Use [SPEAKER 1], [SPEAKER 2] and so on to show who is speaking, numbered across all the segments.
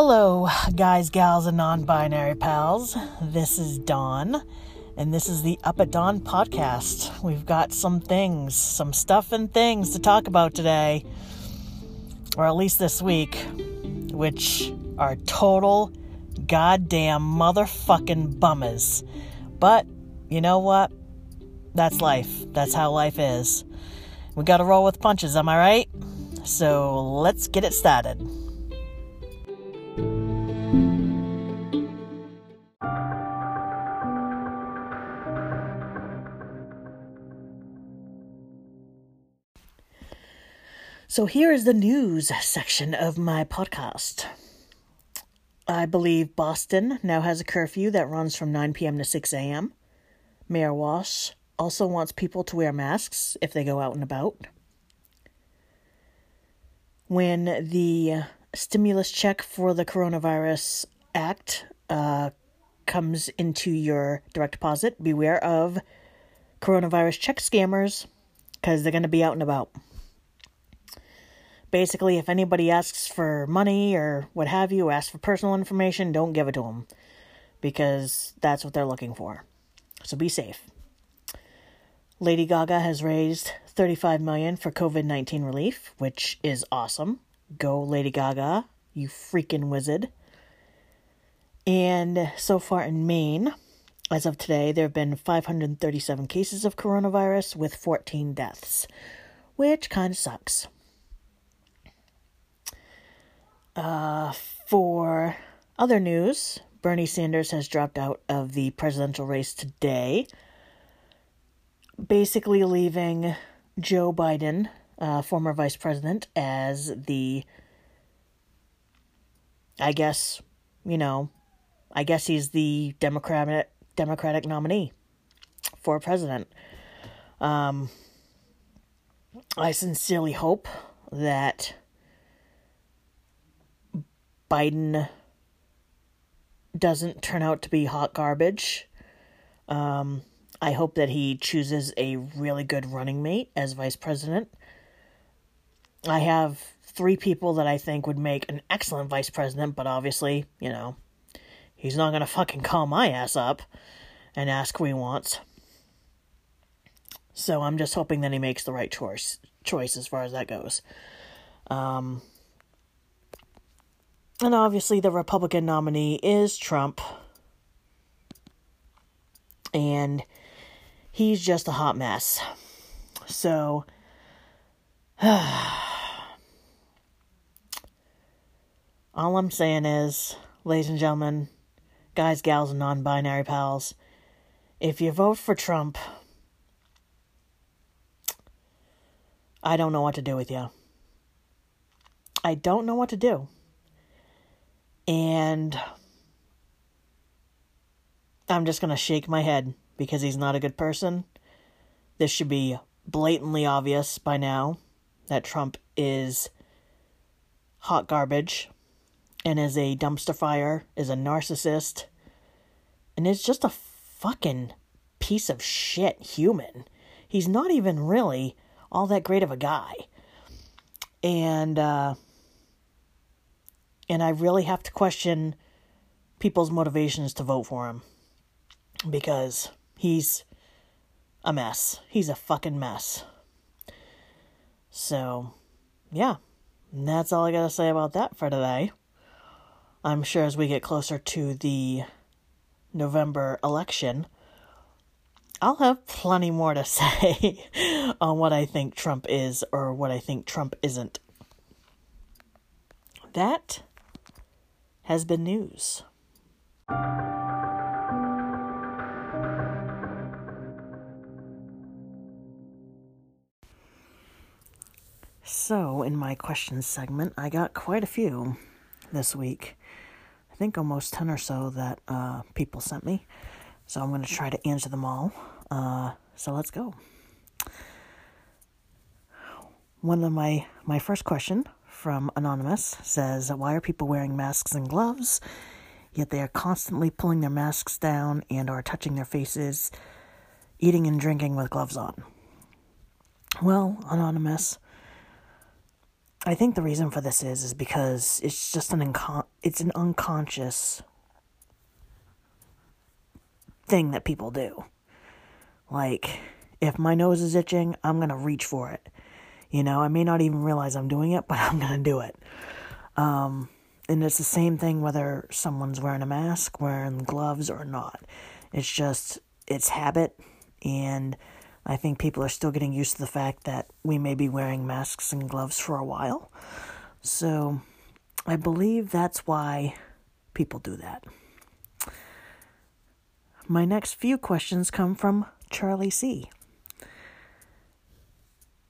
[SPEAKER 1] Hello, guys, gals, and non binary pals. This is Dawn, and this is the Up at Dawn podcast. We've got some things, some stuff and things to talk about today, or at least this week, which are total goddamn motherfucking bummers. But you know what? That's life. That's how life is. We gotta roll with punches, am I right? So let's get it started. So here is the news section of my podcast. I believe Boston now has a curfew that runs from 9 p.m. to 6 a.m. Mayor Walsh also wants people to wear masks if they go out and about. When the stimulus check for the Coronavirus Act uh, comes into your direct deposit, beware of coronavirus check scammers because they're going to be out and about. Basically, if anybody asks for money or what have you, asks for personal information, don't give it to them because that's what they're looking for. So be safe. Lady Gaga has raised 35 million for COVID-19 relief, which is awesome. Go Lady Gaga, you freaking wizard. And so far in Maine, as of today, there have been 537 cases of coronavirus with 14 deaths, which kind of sucks. Uh, for other news, Bernie Sanders has dropped out of the presidential race today, basically leaving Joe Biden, uh, former vice president, as the, I guess, you know, I guess he's the Democratic Democratic nominee for president. Um, I sincerely hope that Biden doesn't turn out to be hot garbage. Um, I hope that he chooses a really good running mate as vice president. I have three people that I think would make an excellent vice president, but obviously, you know, he's not going to fucking call my ass up and ask who he wants. So I'm just hoping that he makes the right choice choice as far as that goes. Um, and obviously, the Republican nominee is Trump. And he's just a hot mess. So, all I'm saying is, ladies and gentlemen, guys, gals, and non binary pals, if you vote for Trump, I don't know what to do with you. I don't know what to do. And I'm just going to shake my head because he's not a good person. This should be blatantly obvious by now that Trump is hot garbage and is a dumpster fire, is a narcissist, and is just a fucking piece of shit human. He's not even really all that great of a guy. And, uh, and I really have to question people's motivations to vote for him because he's a mess. He's a fucking mess. So, yeah, that's all I gotta say about that for today. I'm sure as we get closer to the November election, I'll have plenty more to say on what I think Trump is or what I think Trump isn't. That has been news. So, in my questions segment, I got quite a few this week. I think almost 10 or so that uh, people sent me. So, I'm going to try to answer them all. Uh, so, let's go. One of my, my first question from Anonymous says, Why are people wearing masks and gloves, yet they are constantly pulling their masks down and are touching their faces, eating and drinking with gloves on? Well, Anonymous, I think the reason for this is is because it's just an inco- it's an unconscious thing that people do. Like, if my nose is itching, I'm going to reach for it. You know, I may not even realize I'm doing it, but I'm going to do it. Um, and it's the same thing whether someone's wearing a mask, wearing gloves, or not. It's just, it's habit. And I think people are still getting used to the fact that we may be wearing masks and gloves for a while. So I believe that's why people do that. My next few questions come from Charlie C.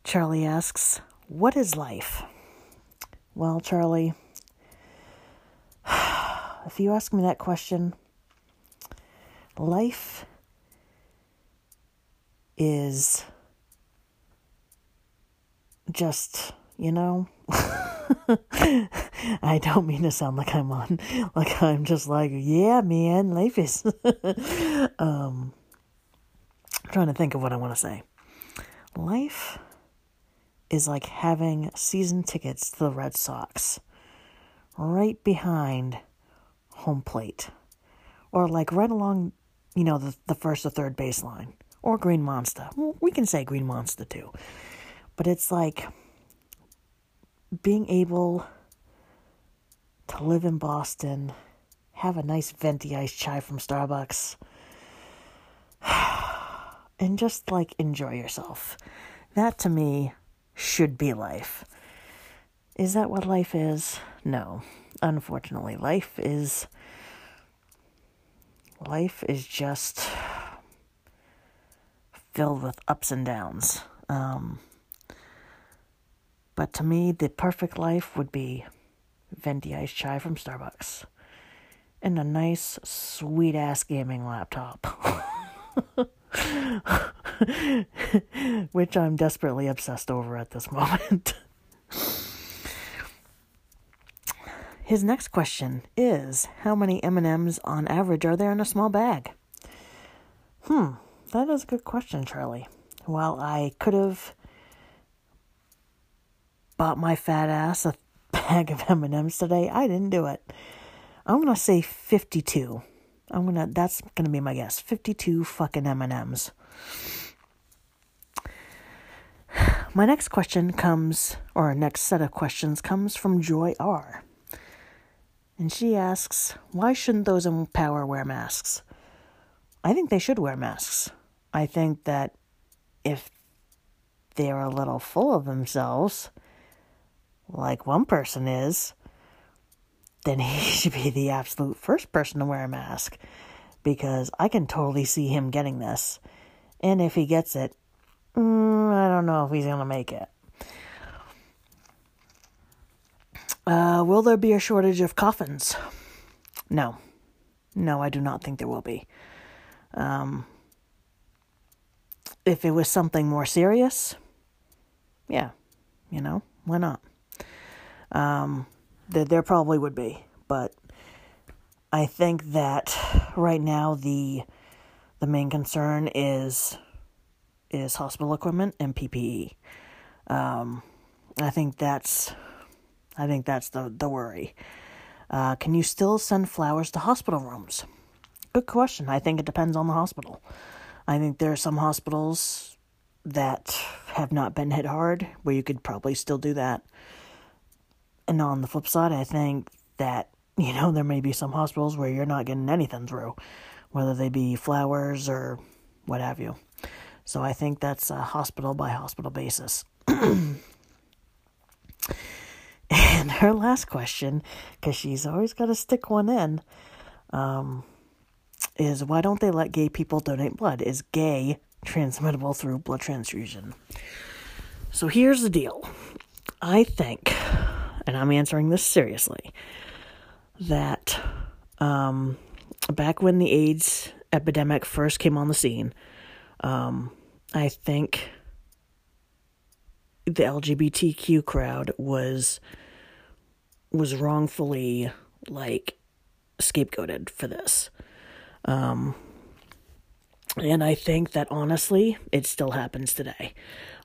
[SPEAKER 1] Charlie asks, What is life? Well, Charlie, if you ask me that question, life is just, you know, I don't mean to sound like I'm on, like I'm just like, yeah, man, life is. um, I'm trying to think of what I want to say. Life is like having season tickets to the Red Sox right behind home plate, or like right along, you know, the, the first or third baseline, or Green Monster. we can say Green Monster too. But it's like being able to live in Boston, have a nice venti iced chai from Starbucks, and just like enjoy yourself. That to me should be life. Is that what life is? No. Unfortunately, life is life is just filled with ups and downs. Um, but to me, the perfect life would be venti iced chai from Starbucks and a nice, sweet ass gaming laptop. Which I'm desperately obsessed over at this moment. His next question is how many M&Ms on average are there in a small bag? Hmm, that is a good question, Charlie. Well, I could have bought my fat ass a bag of M&Ms today. I didn't do it. I'm going to say 52. I'm going to that's going to be my guess. 52 fucking M&Ms. My next question comes or next set of questions comes from Joy R. And she asks, "Why shouldn't those in power wear masks?" I think they should wear masks. I think that if they're a little full of themselves, like one person is, then he should be the absolute first person to wear a mask because I can totally see him getting this. And if he gets it, mm, I don't know if he's going to make it. Uh, will there be a shortage of coffins? No. No, I do not think there will be. Um, if it was something more serious, yeah, you know, why not? Um, there, there probably would be, but I think that right now the the main concern is is hospital equipment and PPE. Um, I think that's I think that's the the worry. Uh, can you still send flowers to hospital rooms? Good question. I think it depends on the hospital. I think there are some hospitals that have not been hit hard where you could probably still do that. And on the flip side, I think that, you know, there may be some hospitals where you're not getting anything through, whether they be flowers or what have you. So I think that's a hospital by hospital basis. and her last question, because she's always got to stick one in, um, is why don't they let gay people donate blood? Is gay transmittable through blood transfusion? So here's the deal. I think and I'm answering this seriously, that um, back when the AIDS epidemic first came on the scene, um, I think the LGBTQ crowd was was wrongfully like scapegoated for this. Um, and I think that honestly, it still happens today.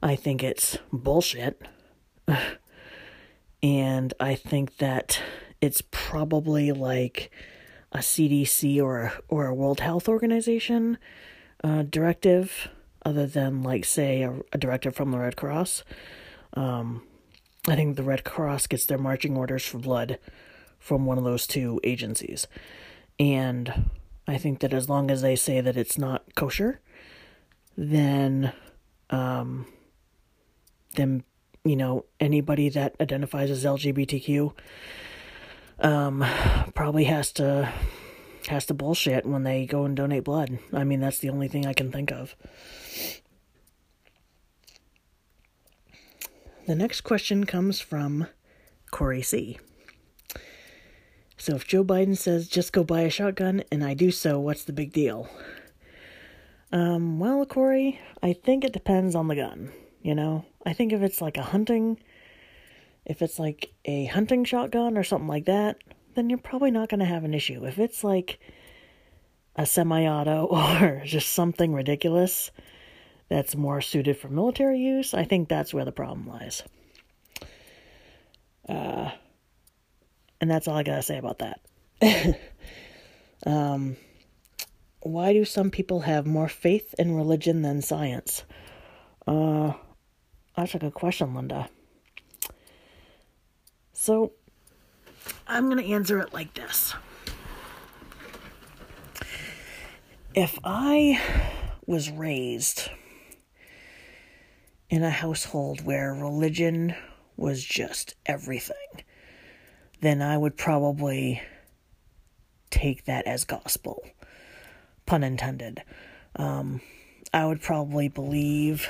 [SPEAKER 1] I think it's bullshit. And I think that it's probably like a CDC or or a World Health Organization uh, directive, other than like say a, a directive from the Red Cross. Um, I think the Red Cross gets their marching orders for blood from one of those two agencies, and I think that as long as they say that it's not kosher, then, um, then you know anybody that identifies as LGBTQ um, probably has to has to bullshit when they go and donate blood. I mean, that's the only thing I can think of. The next question comes from Corey C. So if Joe Biden says just go buy a shotgun and I do so, what's the big deal? Um, well, Corey, I think it depends on the gun. You know, I think if it's like a hunting if it's like a hunting shotgun or something like that, then you're probably not going to have an issue. If it's like a semi auto or just something ridiculous that's more suited for military use, I think that's where the problem lies. Uh, and that's all I got to say about that. um, why do some people have more faith in religion than science? Uh, that's a good question, Linda. So I'm going to answer it like this. If I was raised in a household where religion was just everything, then I would probably take that as gospel. Pun intended. Um, I would probably believe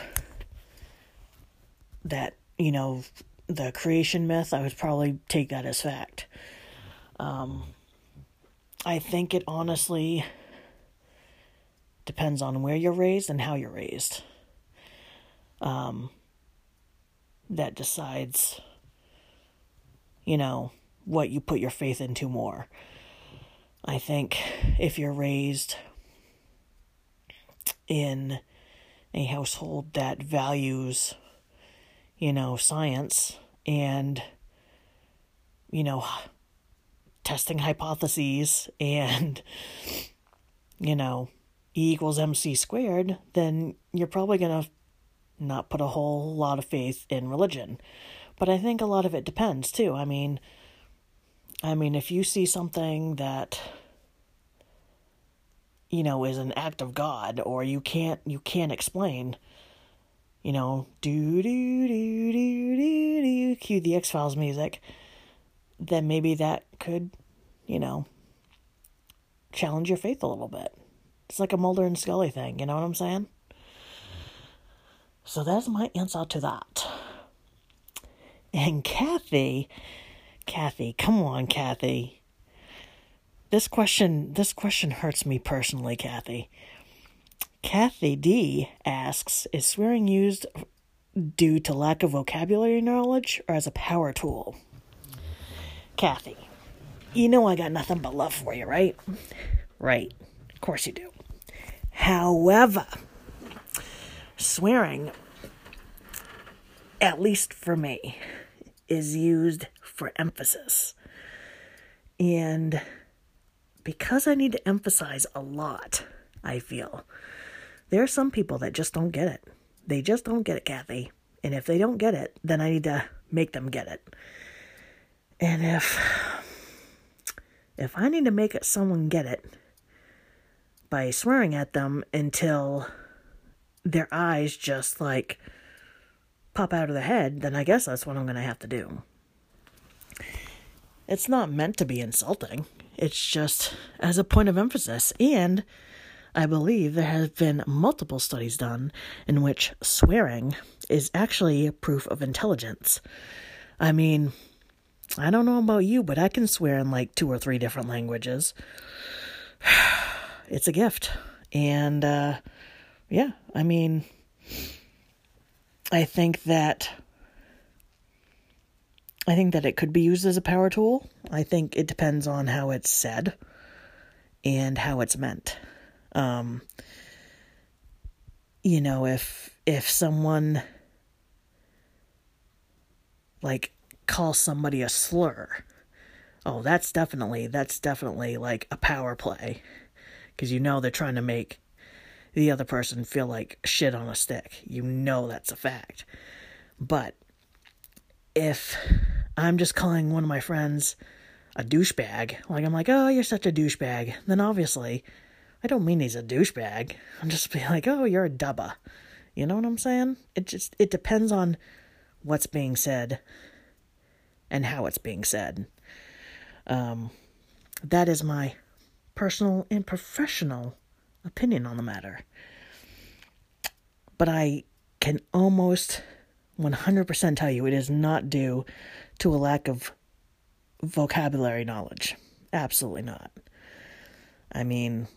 [SPEAKER 1] that, you know, the creation myth, I would probably take that as fact. Um, I think it honestly depends on where you're raised and how you're raised. Um, that decides, you know, what you put your faith into more. I think if you're raised in a household that values you know, science and, you know, testing hypotheses and, you know, E equals MC squared, then you're probably going to not put a whole lot of faith in religion. But I think a lot of it depends too. I mean, I mean, if you see something that you know is an act of God or you can't you can't explain, you know, do do do do do do, cue the X Files music, then maybe that could, you know, challenge your faith a little bit. It's like a Mulder and Scully thing, you know what I'm saying? So that's my answer to that. And Kathy, Kathy, come on, Kathy. This question, this question hurts me personally, Kathy. Kathy D asks Is swearing used due to lack of vocabulary knowledge or as a power tool? Kathy, you know I got nothing but love for you, right? Right. Of course you do. However, swearing, at least for me, is used for emphasis. And because I need to emphasize a lot, I feel, there are some people that just don't get it. They just don't get it, Kathy. And if they don't get it, then I need to make them get it. And if if I need to make it someone get it by swearing at them until their eyes just like pop out of their head, then I guess that's what I'm going to have to do. It's not meant to be insulting. It's just as a point of emphasis and I believe there have been multiple studies done in which swearing is actually proof of intelligence. I mean, I don't know about you, but I can swear in like two or three different languages. It's a gift. And uh, yeah, I mean, I think that. I think that it could be used as a power tool. I think it depends on how it's said and how it's meant. Um, you know, if if someone like calls somebody a slur, oh, that's definitely that's definitely like a power play because you know they're trying to make the other person feel like shit on a stick. You know that's a fact. But if I'm just calling one of my friends a douchebag, like I'm like, oh, you're such a douchebag, then obviously I don't mean he's a douchebag. I'm just be like, oh, you're a dubba. You know what I'm saying? It just it depends on what's being said and how it's being said. Um, that is my personal and professional opinion on the matter. But I can almost 100% tell you it is not due to a lack of vocabulary knowledge. Absolutely not. I mean,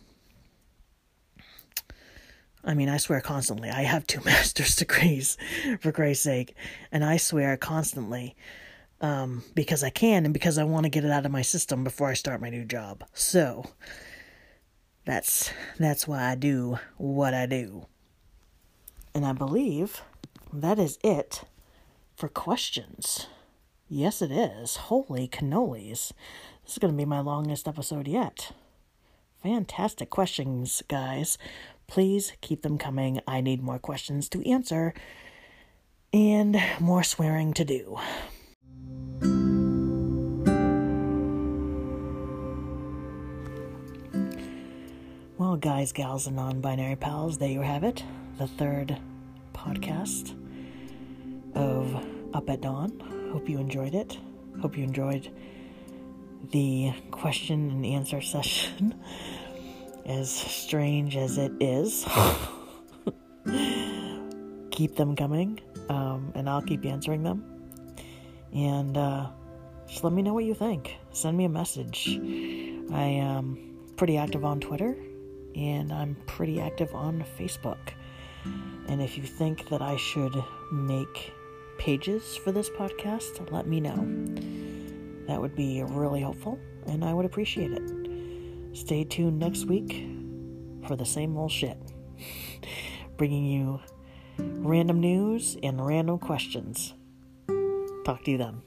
[SPEAKER 1] I mean, I swear constantly. I have two master's degrees, for Christ's sake, and I swear constantly um, because I can and because I want to get it out of my system before I start my new job. So that's that's why I do what I do. And I believe that is it for questions. Yes, it is. Holy cannolis. This is going to be my longest episode yet. Fantastic questions, guys. Please keep them coming. I need more questions to answer and more swearing to do. Well, guys, gals, and non binary pals, there you have it. The third podcast of Up at Dawn. Hope you enjoyed it. Hope you enjoyed the question and answer session, as strange as it is. keep them coming, um, and I'll keep answering them. And uh, just let me know what you think. Send me a message. I am pretty active on Twitter and I'm pretty active on Facebook. And if you think that I should make pages for this podcast, let me know. That would be really helpful, and I would appreciate it. Stay tuned next week for the same old shit. Bringing you random news and random questions. Talk to you then.